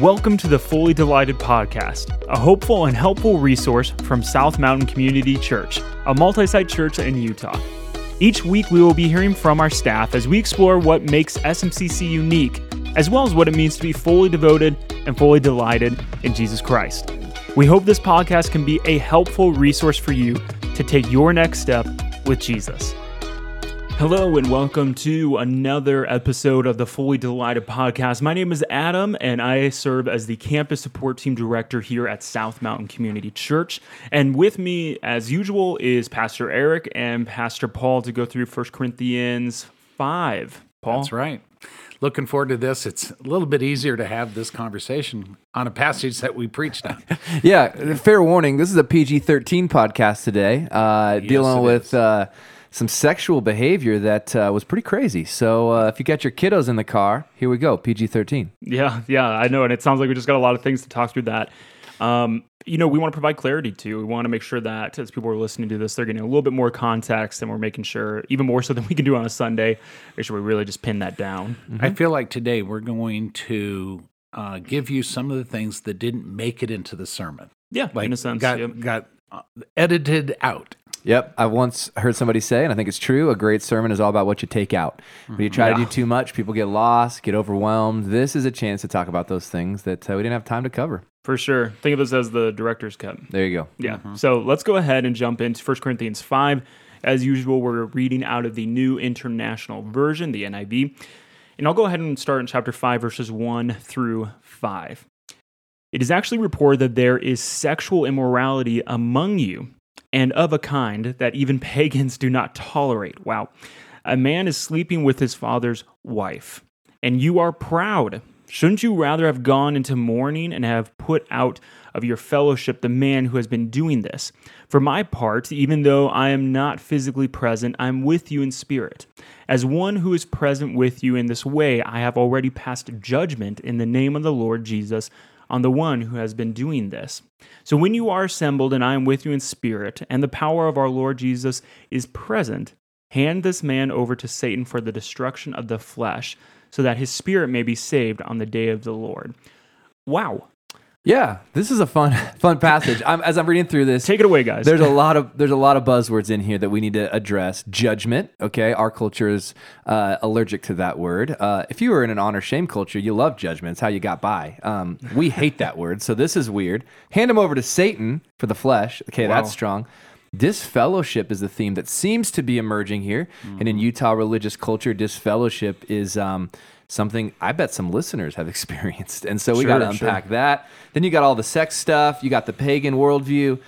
Welcome to the Fully Delighted Podcast, a hopeful and helpful resource from South Mountain Community Church, a multi site church in Utah. Each week, we will be hearing from our staff as we explore what makes SMCC unique, as well as what it means to be fully devoted and fully delighted in Jesus Christ. We hope this podcast can be a helpful resource for you to take your next step with Jesus. Hello, and welcome to another episode of the Fully Delighted podcast. My name is Adam, and I serve as the campus support team director here at South Mountain Community Church. And with me, as usual, is Pastor Eric and Pastor Paul to go through 1 Corinthians 5. Paul? That's right. Looking forward to this. It's a little bit easier to have this conversation on a passage that we preached on. yeah, fair warning. This is a PG 13 podcast today, uh, Yes, dealing with uh, some sexual behavior that uh, was pretty crazy. So uh, if you got your kiddos in the car, here we go PG 13. Yeah, yeah, I know. And it sounds like we just got a lot of things to talk through that. Um, you know, we want to provide clarity to. We want to make sure that as people are listening to this, they're getting a little bit more context and we're making sure, even more so than we can do on a Sunday, make sure we really just pin that down. I feel like today we're going to uh, give you some of the things that didn't make it into the sermon. Yeah, Like in a sense. got yep. got uh, edited out. Yep, I once heard somebody say, and I think it's true, a great sermon is all about what you take out. When you try to do too much, people get lost, get overwhelmed. This is a chance to talk about those things that uh, we didn't have time to cover. For sure. Think of this as the director's cut. There you go. Yeah. So let's go ahead and jump into 1 Corinthians 5. As usual, we're reading out of the New International Version, the NIV. And I'll go ahead and start in chapter 5, verses 1 through 5. It is actually reported that there is sexual immorality among you, and of a kind that even pagans do not tolerate. Wow. A man is sleeping with his father's wife, and you are proud. Shouldn't you rather have gone into mourning and have put out of your fellowship the man who has been doing this? For my part, even though I am not physically present, I am with you in spirit. As one who is present with you in this way, I have already passed judgment in the name of the Lord Jesus on the one who has been doing this. So when you are assembled and I am with you in spirit, and the power of our Lord Jesus is present, hand this man over to Satan for the destruction of the flesh, so that his spirit may be saved on the day of the Lord. Wow. Yeah, this is a fun, fun passage. I'm, as I'm reading through this, Take it away, guys. There's a lot of there's a lot of buzzwords in here that we need to address. Judgment, okay, our culture is uh, allergic to that word. Uh, if you were in an honor shame culture, you love judgment. It's how you got by. Um, we hate that word, so this is weird. Hand him over to Satan for the flesh. Okay, Wow. that's strong. Disfellowship is the theme that seems to be emerging here, and in Utah religious culture, disfellowship is um, something I bet some listeners have experienced, and so we got to Sure, sure. unpack that. Then you got all the sex stuff. You got the pagan worldview.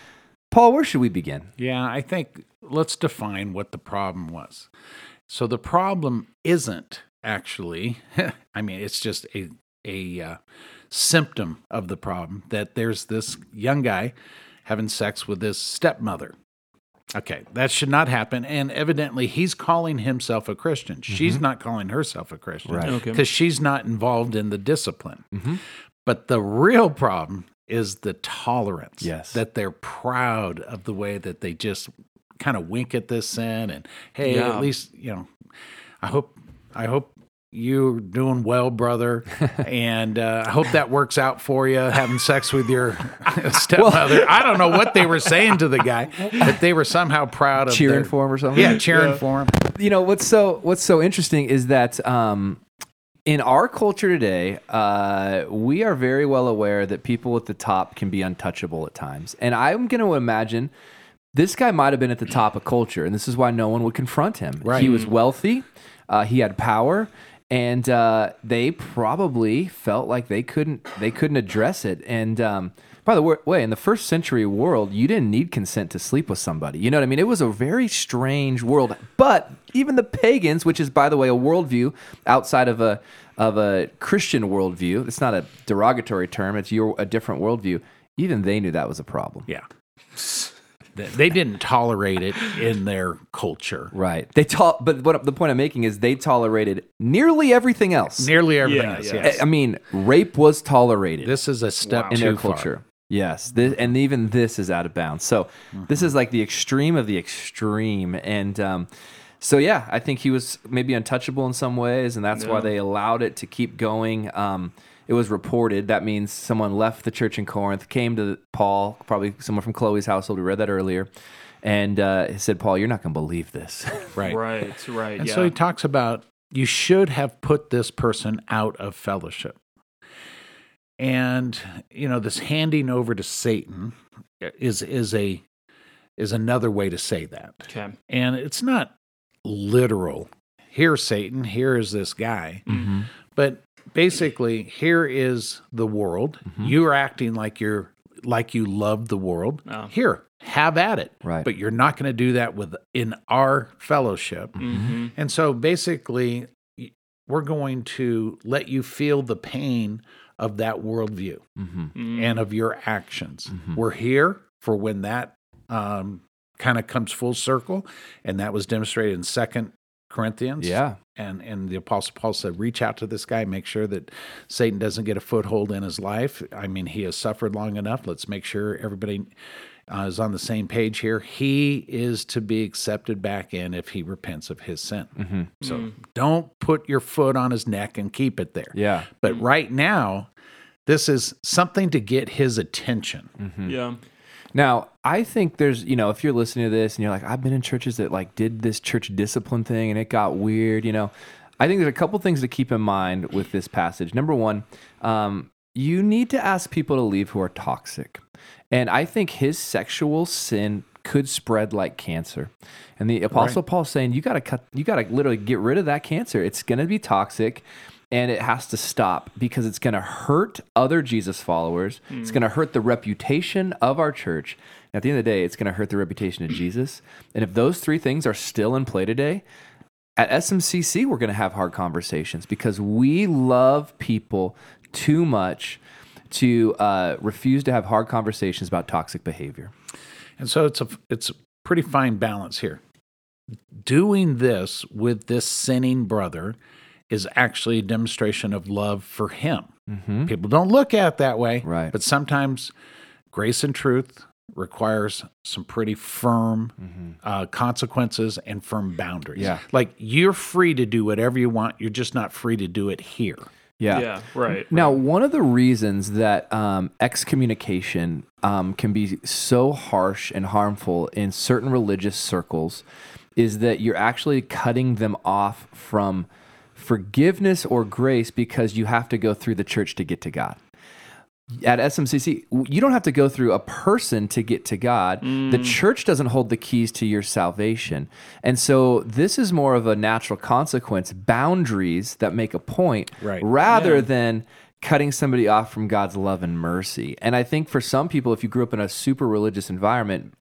Paul, where should we begin? Yeah, I think let's define what the problem was. So the problem isn't actually, I mean, it's just a a uh, symptom of the problem that there's this young guy having sex with his stepmother. Okay, that should not happen. And evidently, he's calling himself a Christian. She's mm-hmm. not calling herself a Christian Right. Okay. because she's not involved in the discipline. Mm-hmm. But the real problem is the tolerance. Yes. That they're proud of the way that they just kind of wink at this sin and hey, Yeah. at least, you know, I hope I hope you're doing well, brother. and uh, I hope that works out for you, having sex with your stepmother. I don't know what they were saying to the guy, but they were somehow proud of Cheering their- for him or something? Yeah, cheering for him. you know what's so what's so interesting is that um, in our culture today, uh, we are very well aware that people at the top can be untouchable at times, and I'm going to imagine this guy might have been at the top of culture, and this is why no one would confront him. Right. He was wealthy, uh, he had power. And uh, they probably felt like they couldn't they couldn't address it. And um, by the way, in the first century world, you didn't need consent to sleep with somebody. You know what I mean? It was a very strange world. But even the pagans, which is by the way a worldview outside of a of a Christian worldview, it's not a derogatory term. It's your a different worldview. Even they knew that was a problem. Yeah. They- They didn't tolerate it in their culture. Right. They tol- but what the point I'm making is they tolerated nearly everything else. Nearly everything Yeah, else. yeah. Yes. I mean, rape was tolerated. This is a step in too their far. culture. Yes, this, and even this is out of bounds. So this is like the extreme of the extreme, and um, so yeah, I think he was maybe untouchable in some ways, and that's why they allowed it to keep going. Um, it was reported. That means someone left the church in Corinth, came to Paul, probably someone from Chloe's household. We read that earlier, and uh, said, "Paul, you're not going to believe this." Right. Right, right. And yeah. so he talks about you should have put this person out of fellowship. And you know, this handing over to Satan is is a is another way to say that. okay. And it's not literal. Here Satan, here is this guy. mm-hmm. But basically, here is the world. Mm-hmm. You're acting like you're like you love the world. Oh. Here, have at it. Right. But you're not going to do that with in our fellowship. Mm-hmm. And so basically, we're going to let you feel the pain of that worldview Mm-hmm. and of your actions. Mhm. We're here for when that um, kind of comes full circle, and that was demonstrated in Second Corinthians. Yeah. and and the Apostle Paul said, reach out to this guy, make sure that Satan doesn't get a foothold in his life. I mean, he has suffered long enough. Let's make sure everybody. Uh, is on the same page here. He is to be accepted back in if he repents of his sin. Mm-hmm. So don't put your foot on his neck and keep it there. Yeah. But right now, this is something to get his attention. Mm-hmm. Yeah. Now, I think there's, you know, if you're listening to this and you're like, I've been in churches that like did this church discipline thing and it got weird, you know, I think there's a couple things to keep in mind with this passage. Number one, um, you need to ask people to leave who are toxic. And I think his sexual sin could spread like cancer. And the apostle Paul's saying you got to cut you got to literally get rid of that cancer. It's going to be toxic and it has to stop because it's going to hurt other Jesus followers. It's going to hurt the reputation of our church. And at the end of the day, it's going to hurt the reputation of Jesus. And if those three things are still in play today, at SMCC, we're going to have hard conversations because we love people too much to uh, refuse to have hard conversations about toxic behavior. And so it's a it's a pretty fine balance here. Doing this with this sinning brother is actually a demonstration of love for him. Mm-hmm. People don't look at it that way, Right. But sometimes grace and truth requires some pretty firm uh, consequences and firm boundaries. Yeah. like you're free to do whatever you want. You're just not free to do it here. Yeah. Yeah. Right. Now, one of the reasons that um, excommunication um, can be so harsh and harmful in certain religious circles is that you're actually cutting them off from forgiveness or grace because you have to go through the church to get to God. At SMCC, you don't have to go through a person to get to God. The mm. church doesn't hold the keys to your salvation. And so this is more of a natural consequence, boundaries that make a point Right. rather Yeah. than cutting somebody off from God's love and mercy. And I think for some people, if you grew up in a super religious environment,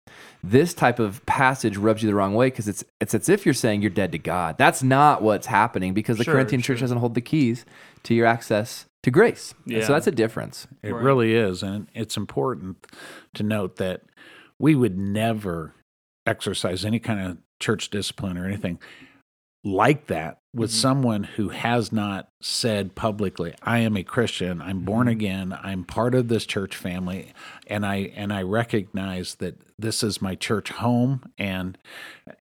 this type of passage rubs you the wrong way because it's it's as if you're saying you're dead to God. That's not what's happening because the Sure, Corinthian church doesn't hold the keys to your access to grace. And Yeah. so that's a difference. It Right. really is. And it's important to note that we would never exercise any kind of church discipline or anything like that with Mhm. someone who has not said publicly, I am a Christian, I'm born again, I'm part of this church family, and I and I recognize that this is my church home and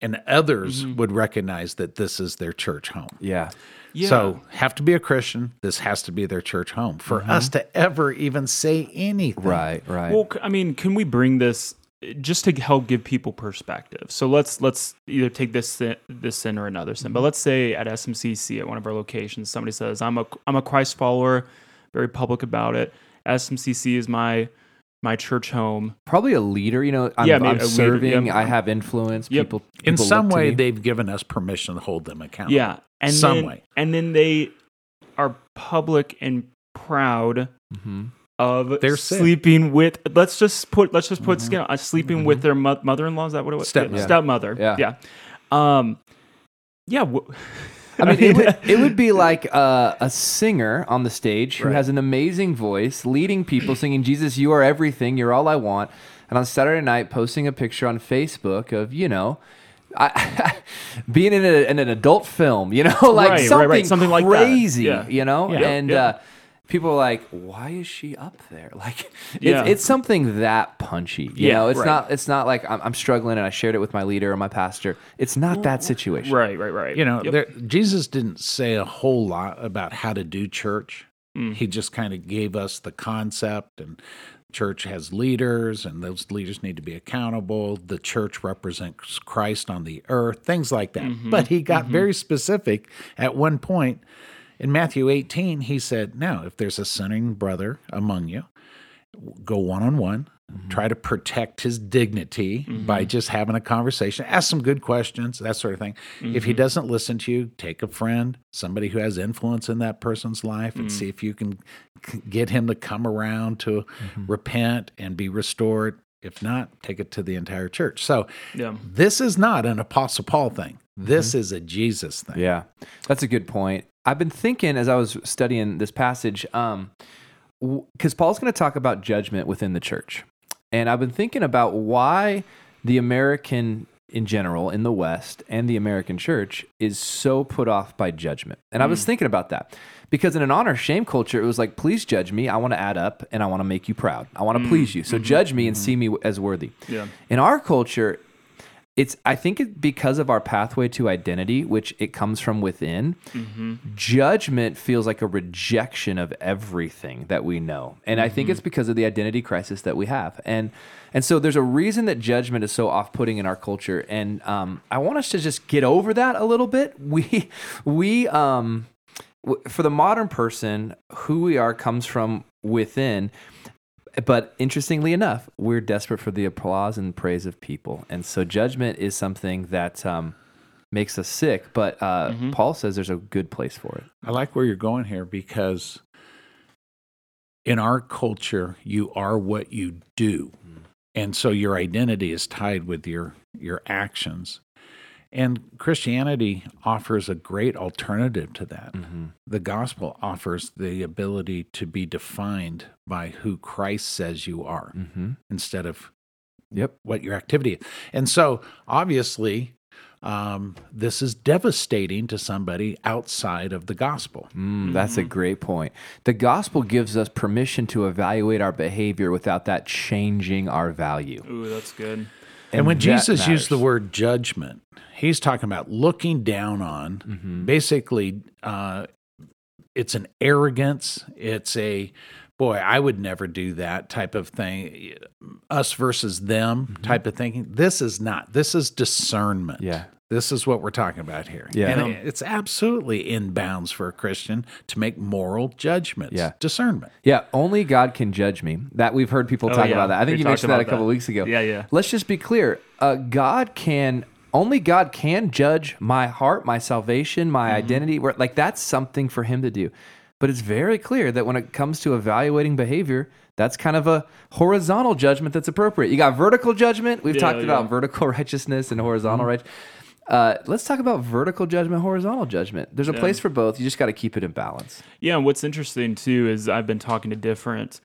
and others Mhm. would recognize that this is their church home. Yeah. Yeah. So, have to be a Christian. This has to be their church home for us to ever even say anything. Right, right. Well, I mean, can we bring this just to help give people perspective? So let's let's either take this sin, this sin or another sin. Mm-hmm. But let's say at SMCC at one of our locations, somebody says, "I'm a I'm a Christ follower, very public about it. SMCC is my my church home." Probably a leader, you know, I'm, Yeah, maybe I'm a leader, serving, yep. I have influence. Yep. People, In some way, they've given us permission to hold them accountable. Yeah, and Some then, way. and then they are public and proud Mhm. Of Their sin. sleeping with let's just put let's just put skin uh, sleeping with their mo- mother-in-law is that what it was Stepmother. stepmother Yeah. yeah um yeah w- I mean, it would, it would be like uh, a singer on the stage who Right. has an amazing voice, leading people, singing, Jesus, you are everything, you're all I want. And on Saturday night, posting a picture on Facebook of, you know, I, being in, a, in an adult film, you know, like Right, right, something, right, something like that. crazy, Yeah. you know? Yeah, and yeah. Uh, people are like, why is she up there? Like, it's, Yeah. it's something that punchy, you Yeah, know? It's right. not, it's not like I'm, I'm struggling and I shared it with my leader or my pastor. It's not that situation. right right right You know, Yep. there, Jesus didn't say a whole lot about how to do church. Mm. He just kind of gave us the concept and church has leaders and those leaders need to be accountable. The church represents Christ on the earth, things like that. Mm-hmm. But he got mm-hmm. very specific at one point in Matthew 18. He said, Now, if there's a sinning brother among you, go one on one, try to protect his dignity mm-hmm. by just having a conversation, ask some good questions, that sort of thing. If he mm-hmm. doesn't listen to you, take a friend, somebody who has influence in that person's life, and mm. see if you can get him to come around to mm-hmm. repent and be restored. If not, take it to the entire church. So, Yeah. this is not an Apostle Paul thing. This is a Jesus thing. Yeah, that's a good point. I've been thinking as I was studying this passage, um, because Paul's going to talk about judgment within the church, and I've been thinking about why the American in general in the West and the American church is so put off by judgment. And I was mm. thinking about that because in an honor shame culture, it was like, please judge me. I want to add up and I want to make you proud. I want to mm. please you. So mm-hmm. judge me and mm-hmm. see me as worthy. Yeah. In our culture, it's I think it because of our pathway to identity, which it comes from within. Judgment feels like a rejection of everything that we know, and I think it's because of the identity crisis that we have. And and so there's a reason that judgment is so off-putting in our culture, and um, I want us to just get over that a little bit. We we um for the modern person, who we are comes from within. But interestingly enough, we're desperate for the applause and praise of people, and so judgment is something that um, makes us sick. But uh, Paul says there's a good place for it. I like where you're going here because in our culture, you are what you do. And so your identity is tied with your your actions. And Christianity offers a great alternative to that. The gospel offers the ability to be defined by who Christ says you are Mm-hmm. instead of Yep. what your activity is. And so obviously um, this is devastating to somebody outside of the gospel. Mm, that's a great point. The gospel gives us permission to evaluate our behavior without that changing our value. Ooh, that's good. And, when that Jesus used the word judgment, he's talking about looking down on, Mm-hmm. basically, uh, it's an arrogance. It's a, boy, I would never do that type of thing. Us versus them Mm-hmm. type of thinking. This is not, this is discernment. Yeah. This is what we're talking about here. Yeah. And it's absolutely in bounds for a Christian to make moral judgments. Yeah. Discernment. Yeah, only God can judge me. That we've heard people Oh, talk yeah. about that. I think We you mentioned that a couple that. weeks ago. Yeah, yeah. Let's just be clear. Uh, God can only God can judge my heart, my salvation, my Mm-hmm. identity. Where like that's something for Him to do. But it's very clear that when it comes to evaluating behavior, that's kind of a horizontal judgment that's appropriate. You got vertical judgment. We've Yeah, talked about vertical righteousness and horizontal right. Uh, let's talk about vertical judgment, horizontal judgment. There's a Yeah. place for both. You just got to keep it in balance. Yeah, and what's interesting too is I've been talking to different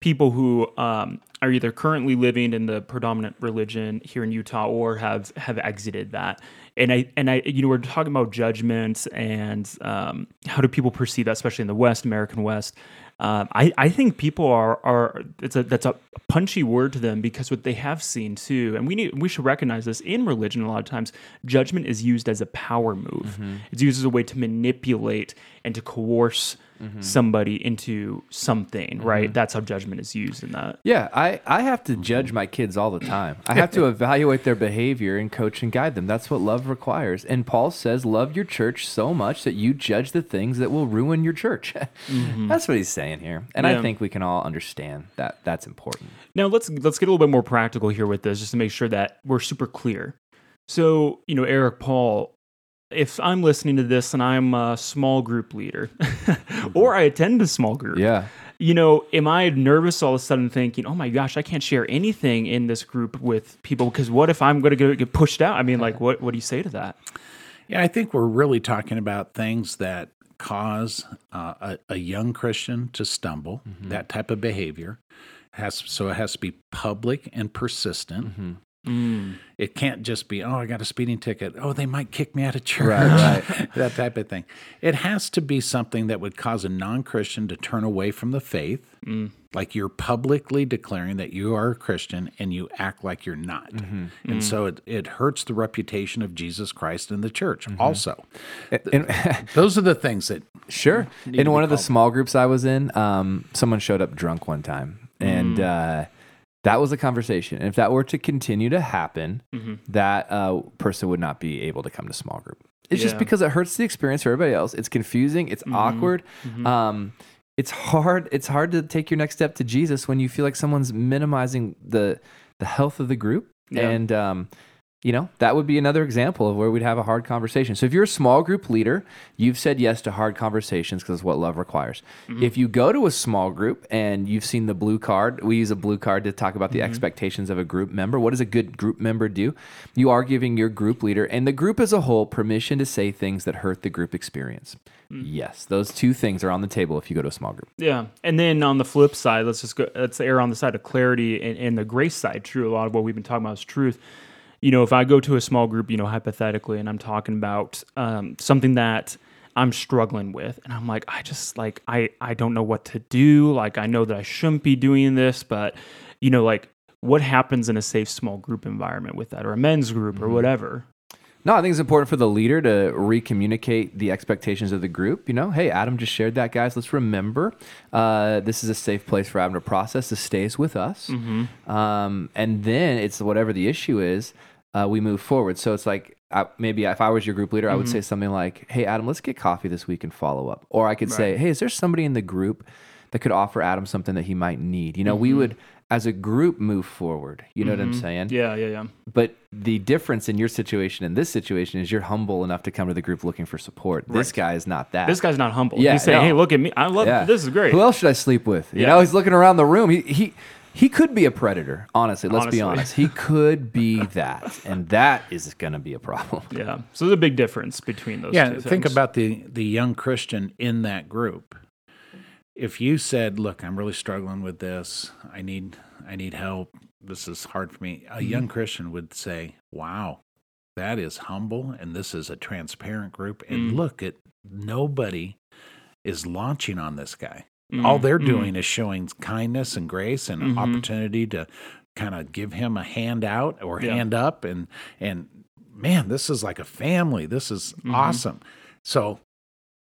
people who um, are either currently living in the predominant religion here in Utah or have have exited that. And I and I you know we're talking about judgments and um, how do people perceive that, especially in the West, American West. Um, I, I think people are are it's a that's a punchy word to them because what they have seen too, and we need we should recognize this in religion. A lot of times, judgment is used as a power move. It's used as a way to manipulate and to coerce Mm-hmm. somebody into something. Mm-hmm. Right? That's how judgment is used in that. Yeah, I, I have to judge mm-hmm. my kids all the time. I have to evaluate their behavior and coach and guide them. That's what love requires. And Paul says, love your church so much that you judge the things that will ruin your church. That's what he's saying here. And Yeah. I think we can all understand that that's important. Now let's let's get a little bit more practical here with this, just to make sure that we're super clear. So you know, Eric Paul, if I'm listening to this and I'm a small group leader, or I attend a small group, Yeah. you know, am I nervous all of a sudden thinking, oh my gosh, I can't share anything in this group with people because what if I'm going to get pushed out? I mean, like, what what do you say to that? Yeah, I think we're really talking about things that cause uh, a, a young Christian to stumble. That type of behavior has so it has to be public and persistent. Mm. It can't just be, oh, I got a speeding ticket. Oh, they might kick me out of church. Right, that type of thing. It has to be something that would cause a non Christian to turn away from the faith. Mm. Like you're publicly declaring that you are a Christian and you act like you're not. Mm-hmm. And so it, it hurts the reputation of Jesus Christ in the church Mm-hmm. also. And- Those are the things that Sure. In one of the small groups I was in, um, someone showed up drunk one time, and uh, that was a conversation. And if that were to continue to happen, Mm-hmm. that uh, person would not be able to come to small group. It's just because it hurts the experience for everybody else. It's confusing. It's Mm-hmm. awkward. Um, it's hard. It's hard to take your next step to Jesus when you feel like someone's minimizing the the health of the group. Yeah. And um, you know that would be another example of where we'd have a hard conversation. So if you're a small group leader, you've said yes to hard conversations because it's what love requires. Mm-hmm. If you go to a small group and you've seen the blue card, we use a blue card to talk about the mm-hmm. expectations of a group member. What does a good group member do? You are giving your group leader and the group as a whole permission to say things that hurt the group experience. Mm. Yes, those two things are on the table if you go to a small group. Yeah, and then on the flip side, let's just go. Let's err on the side of clarity and, and the grace side. True, a lot of what we've been talking about is truth. You know, if I go to a small group, you know, hypothetically, and I'm talking about um, something that I'm struggling with, and I'm like, I just like I I don't know what to do. Like I know that I shouldn't be doing this, but you know, like what happens in a safe small group environment with that, or a men's group, or whatever. No, I think it's important for the leader to re-communicate the expectations of the group. You know, hey, Adam just shared that, guys. Let's remember uh, this is a safe place for Adam to process. This stays with us, um, and then it's whatever the issue is, uh, we move forward. So it's like uh, maybe if I was your group leader, I would say something like, "Hey, Adam, let's get coffee this week and follow up," or I could say, "Hey, is there somebody in the group that could offer Adam something that he might need?" You know, we would. As a group, move forward. You know what I'm saying? Yeah, yeah, yeah. But the difference in your situation and this situation is you're humble enough to come to the group looking for support. This guy is not that. This guy's not humble. Yeah, He's saying, no. "Hey, look at me. I love Yeah. this. Is great." Who else should I sleep with? You Yeah. know, he's looking around the room. He he he could be a predator. Honestly, let's be honest. He could be that, and that is going to be a problem. Yeah. So there's a big difference between those. Yeah, two think things. about the the young Christian in that group. If you said, "Look, I'm really struggling with this. I need I need help. This is hard for me." A young mm-hmm. Christian would say, "Wow, that is humble and this is a transparent group and mm. look at nobody is launching on this guy. All they're mm-hmm. doing is showing kindness and grace and an opportunity to kind of give him a hand out or Yeah. hand up and and man, this is like a family. This is mm-hmm. awesome. So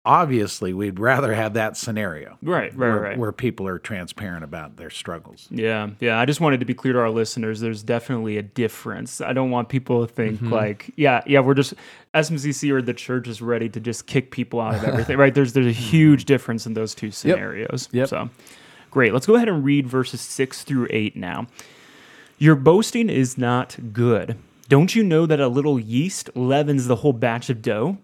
obviously we'd rather have that scenario. Right, right, where, right. where people are transparent about their struggles. Yeah, yeah. I just wanted to be clear to our listeners. There's definitely a difference. I don't want people to think Mm-hmm. like, yeah, yeah, we're just SMCC or the church is ready to just kick people out of everything. right? There's there's a huge difference in those two scenarios. Yep. So great. Let's go ahead and read verses six through eight now. Your boasting is not good. Don't you know that a little yeast leavens the whole batch of dough?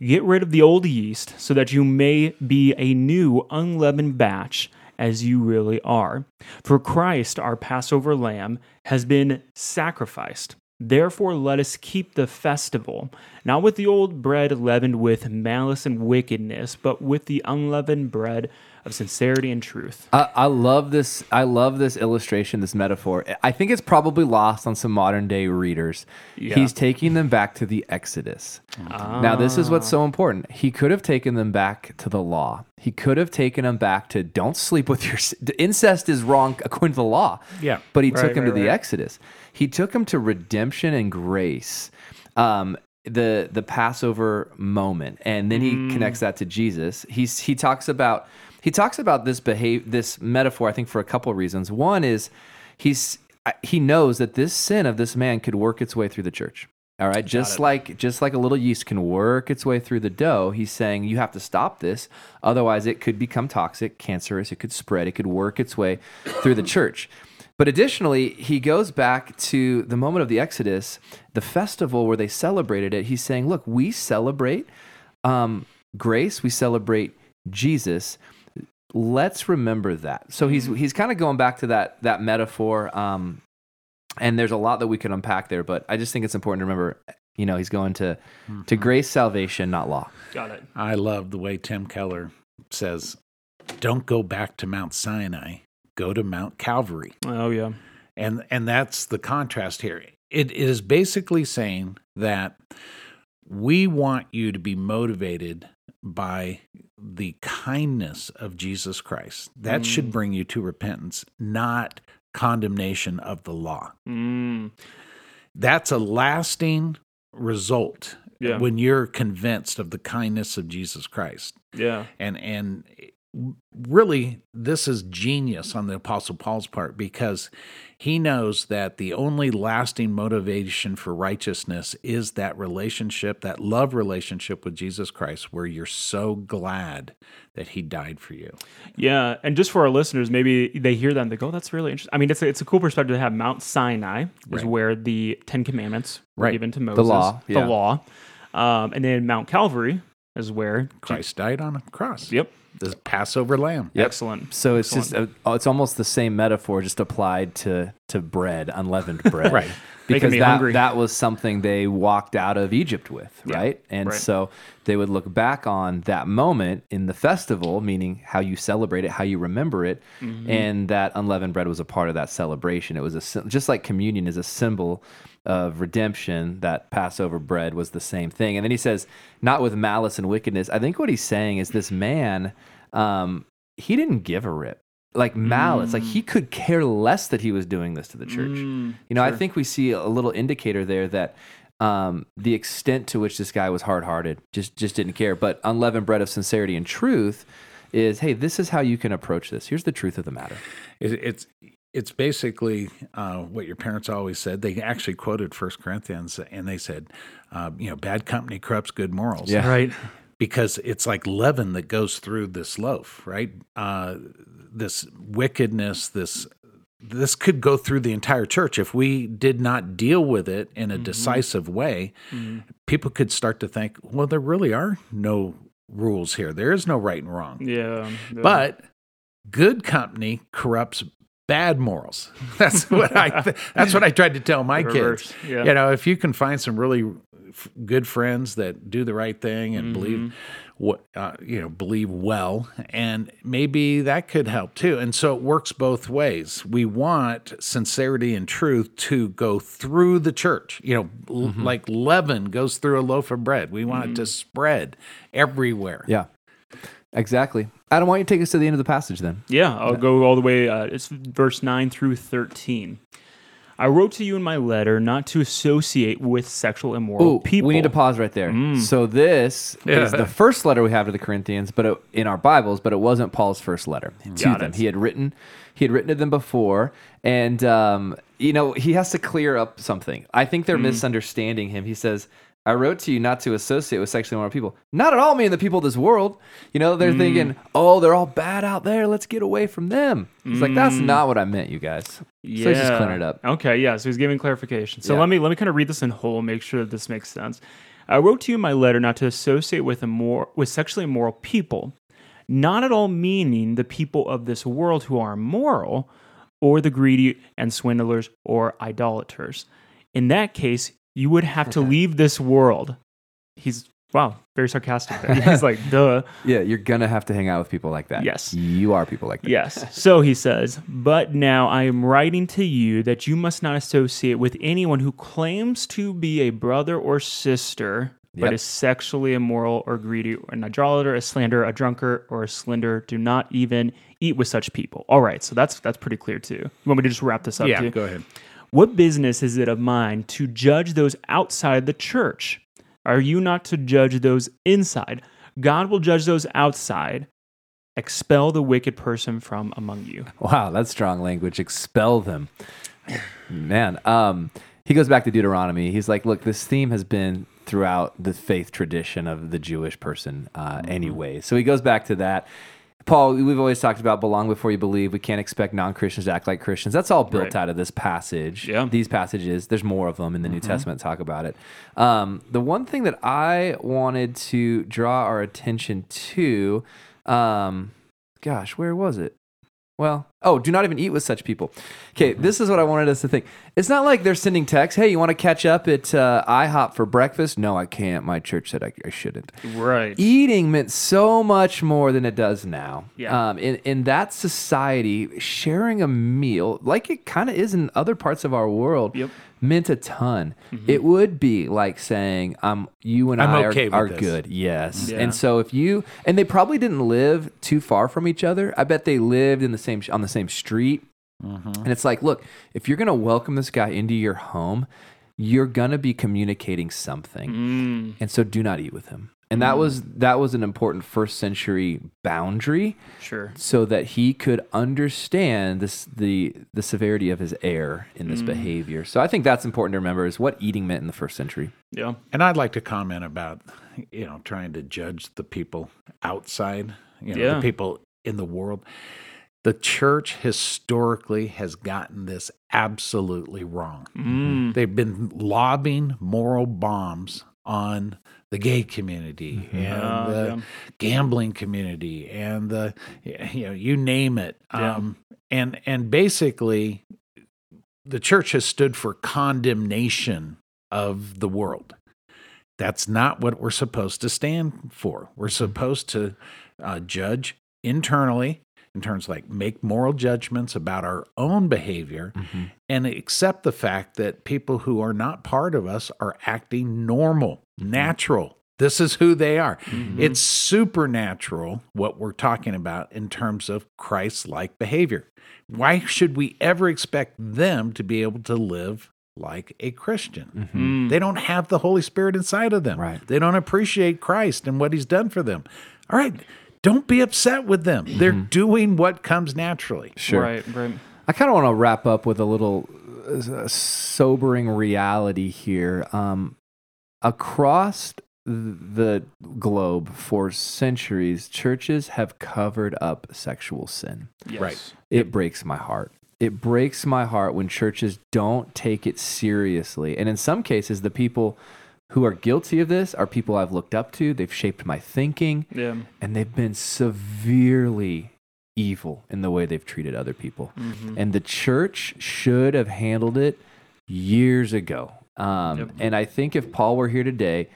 Get rid of the old yeast so that you may be a new unleavened batch as you really are. For Christ, our Passover lamb, has been sacrificed. Therefore, let us keep the festival, not with the old bread leavened with malice and wickedness, but with the unleavened bread of sincerity and truth. I, I love this. I love this illustration, this metaphor. I think it's probably lost on some modern day readers. Yeah. He's taking them back to the Exodus. Now, this is what's so important. He could have taken them back to the law. He could have taken them back to don't sleep with your incest is wrong according to the law. Yeah. but he took Right, to right, the right. Exodus. He took him to redemption and grace. Um, the the Passover moment, and then he Mm. connects that to Jesus. He's he talks about he talks about this behave this metaphor. I think for a couple of reasons. One is he's he knows that this sin of this man could work its way through the church. All right, just like just like a little yeast can work its way through the dough, he's saying you have to stop this, otherwise it could become toxic, cancerous, it could spread, it could work its way through the church. But additionally, he goes back to the moment of the Exodus, the festival where they celebrated it. He's saying, look, we celebrate um, grace, we celebrate Jesus. Let's remember that. So he's he's kind of going back to that that metaphor. Um, and there's a lot that we could unpack there, but I just think it's important to remember, you know, he's going to to grace, salvation, not law. Got it. I love the way Tim Keller says, "Don't go back to Mount Sinai, go to Mount Calvary." Oh yeah. And and that's the contrast here. it is basically saying that we want you to be motivated by the kindness of Jesus Christ. That should Mm. bring you to repentance, not condemnation of the law. Mm, That's a lasting result Yeah. when you're convinced of the kindness of Jesus Christ. yeah. And and really this is genius on the apostle Paul's part because he knows that the only lasting motivation for righteousness is that relationship, that love relationship with Jesus Christ where you're so glad that he died for you. Yeah, and just for our listeners, maybe they hear that and they go, "Oh, "That's really interesting." I mean, it's a, it's a cool perspective to have. Mount Sinai is Right. where the Ten Commandments were Right. given to Moses. the law, yeah. the law, um, and then Mount Calvary is where Christ died on a cross. Yep, The Passover lamb. excellent. So it's just a, it's almost the same metaphor, just applied to to bread, unleavened bread, Right. Because me that hungry. that was something they walked out of Egypt with, Yeah, right? And right. so they would look back on that moment in the festival, meaning how you celebrate it, how you remember it, Mm-hmm. and that unleavened bread was a part of that celebration. It was a just like communion is a symbol of redemption. That Passover bread was the same thing. And then he says, not with malice and wickedness. I think what he's saying is this man, um, he didn't give a rip. Like malice, like he could care less that he was doing this to the church. Mm, You know, I think we see a little indicator there that um, the extent to which this guy was hard-hearted, just just didn't care. But unleavened bread of sincerity and truth is, hey, this is how you can approach this. Here's the truth of the matter. It, it's it's basically uh, what your parents always said. They actually quoted First Corinthians, and they said, uh, you know, bad company corrupts good morals. Yeah. right. because it's like leaven that goes through this loaf, right? Uh, this wickedness, this this could go through the entire church if we did not deal with it in a decisive way. People could start to think, well, there really are no rules here. There is no right and wrong. Yeah, yeah. But good company corrupts bad morals. That's what I th- that's what I tried to tell my Reverse, kids. yeah. You know, if you can find some really f- good friends that do the right thing and Mm-hmm. believe what uh, you know believe well and maybe that could help too and so it works both ways we want sincerity and truth to go through the church you know Mm-hmm. like leaven goes through a loaf of bread we want it to spread everywhere Yeah, exactly. Adam, why don't you take us to the end of the passage then? Yeah, I'll go all the way. Uh, it's verse 9 through 13. I wrote to you in my letter not to associate with sexual immoral Oh, people. we need to pause right there. So this is the first letter we have to the Corinthians, but it, in our Bibles, but it wasn't Paul's first letter to Got them. it. He had written, he had written to them before, and um, you know he has to clear up something. I think they're misunderstanding him. He says. I wrote to you not to associate with sexually immoral people. Not at all me and the people of this world. You know, they're mm. thinking, oh, they're all bad out there. Let's get away from them. He's like, that's mm. not what I meant, you guys. So he's just clearing it up. Okay, yeah. So he's giving clarification. So Yeah. let me let me kind of read this in whole, make sure that this makes sense. I wrote to you in my letter not to associate with immor- with sexually immoral people, not at all meaning the people of this world who are immoral, or the greedy and swindlers or idolaters. In that case, you would have to leave this world. He's wow, very sarcastic. There. He's like, duh. Yeah, you're going to have to hang out with people like that. Yes. You are people like that. Yes. So he says, But now I am writing to you that you must not associate with anyone who claims to be a brother or sister, but is sexually immoral or greedy, or an idolater, a slanderer, a drunkard, or a slender. Do not even eat with such people. All right. So that's that's pretty clear too. You want me to just wrap this up? yeah too? go ahead What business is it of mine to judge those outside the church? Are you not to judge those inside? God will judge those outside. Expel the wicked person from among you. Wow, that's strong language. Expel them. Man, um, he goes back to Deuteronomy. He's like, look, this theme has been throughout the faith tradition of the Jewish person uh, anyway. So he goes back to that. Paul, we've always talked about belong before you believe. We can't expect non Christians to act like Christians. That's all built Right. out of this passage. Yeah. These passages, there's more of them in the New Testament talk about it. Um, the one thing that I wanted to draw our attention to, um, gosh, where was it? Well, oh, do not even eat with such people. Okay, this is what I wanted us to think. It's not like they're sending texts. Hey, you want to catch up at uh, IHOP for breakfast? No, I can't. My church said I, I shouldn't. Right. Eating meant so much more than it does now. Yeah. Um, in, in that society, sharing a meal, like it kind of is in other parts of our world, Yep. Meant a ton. Mm-hmm. It would be like saying, "I'm you and I'm I okay are, are good." Yes. Yeah. And so if you and they probably didn't live too far from each other. I bet they lived in the same on the same street. Mm-hmm. And it's like, look, if you're going to welcome this guy into your home, you're going to be communicating something. Mm. And so do not eat with him. And that was that was an important first century boundary Sure. so that he could understand this the the severity of his error in this behavior. So I think that's important to remember is what eating meant in the first century. Yeah. And I'd like to comment about, you know, trying to judge the people outside, you know, Yeah. the people in the world. The church historically has gotten this absolutely wrong. Mm. They've been lobbing moral bombs on the gay community and Uh, the yeah. gambling community and the you know you name it. Yeah. um and and basically the church has stood for condemnation of the world. That's not what we're supposed to stand for. We're supposed to uh, judge internally in terms like make moral judgments about our own behavior and accept the fact that people who are not part of us are acting normal, natural. This is who they are. It's supernatural what we're talking about in terms of Christ like behavior. Why should we ever expect them to be able to live like a Christian? Mm. They don't have the Holy Spirit inside of them. Right. They don't appreciate Christ and what he's done for them. All right. Don't be upset with them. They're doing what comes naturally. Sure. Right. Right. I kind of want to wrap up with a little uh, sobering reality here. Um, across the globe for centuries, churches have covered up sexual sin. Yes. Right. It breaks my heart. It breaks my heart when churches don't take it seriously. And in some cases, the people who are guilty of this are people I've looked up to. They've shaped my thinking, Yeah. and they've been severely evil in the way they've treated other people. Mm-hmm. And the church should have handled it years ago. Um, Yep. And I think if Paul were here today,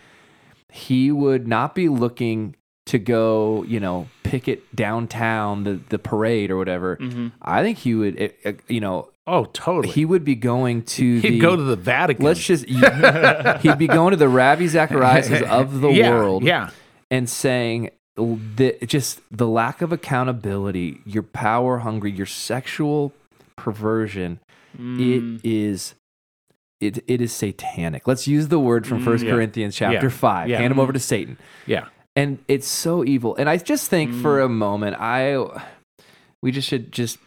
he would not be looking to go, you know, picket downtown the, the parade or whatever. Mm-hmm. I think he would, it, it- you know, Oh, totally. he would be going to the. He'd go to the Vatican. Let's just. he'd be going to the Ravi Zachariases of the yeah, world Yeah. and saying the just the lack of accountability, your power hungry, your sexual perversion, Mm. it is it it is satanic. Let's use the word from First Mm, yeah. Corinthians chapter Yeah. 5. Yeah. Hand them over to Satan. Yeah. And it's so evil. And I just think for Mm. a moment I we just should just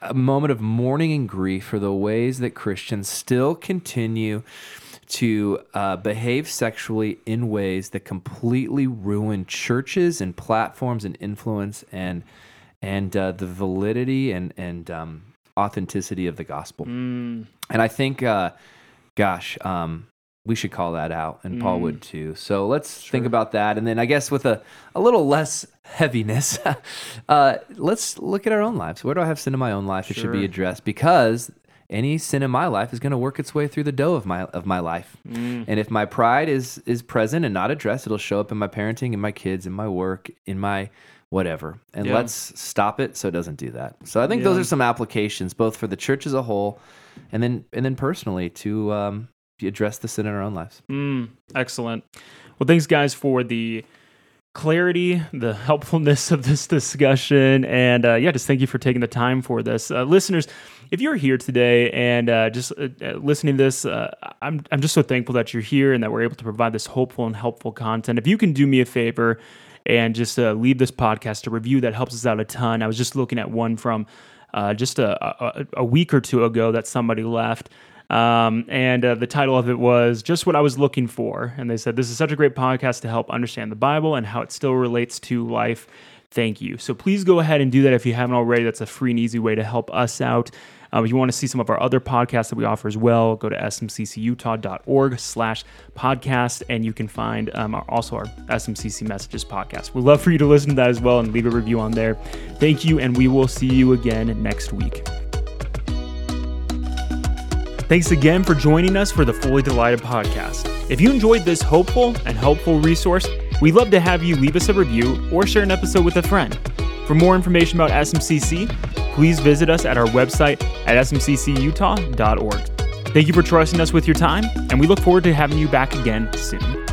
a moment of mourning and grief for the ways that Christians still continue to uh, behave sexually in ways that completely ruin churches and platforms and influence and and uh, the validity and and um, authenticity of the gospel. Mm. And I think, uh, gosh, um, we should call that out, and Paul Mm. would too. So let's think about that, and then I guess with a, a little less heaviness, uh, let's look at our own lives. Where do I have sin in my own life that should be addressed? Because any sin in my life is going to work its way through the dough of my of my life. Mm. And if my pride is is present and not addressed, it'll show up in my parenting, in my kids, in my work, in my whatever. And Yeah. let's stop it so it doesn't do that. So I think those are some applications both for the church as a whole and then and then personally to um, address the sin in our own lives. Mm, excellent. Well, thanks, guys, for the clarity, the helpfulness of this discussion, and uh, yeah, just thank you for taking the time for this, uh, listeners. If you're here today and uh, just uh, uh, listening to this, uh, I'm I'm just so thankful that you're here and that we're able to provide this hopeful and helpful content. If you can do me a favor and just leave this podcast a review, that helps us out a ton. I was just looking at one from uh, just a, a, a week or two ago that somebody left. Um, and uh, the title of it was just what I was looking for. And they said, This is such a great podcast to help understand the Bible and how it still relates to life. Thank you. So please go ahead and do that if you haven't already. That's a free and easy way to help us out. Um, if you want to see some of our other podcasts that we offer as well, go to smccutah.org slash podcast, and you can find um, our, also our SMCC Messages podcast. We'd love for you to listen to that as well and leave a review on there. Thank you, and we will see you again next week. Thanks again for joining us for the Fully Delighted podcast. If you enjoyed this hopeful and helpful resource, we'd love to have you leave us a review or share an episode with a friend. For more information about SMCC, please visit us at our website at smccutah.org. Thank you for trusting us with your time, and we look forward to having you back again soon.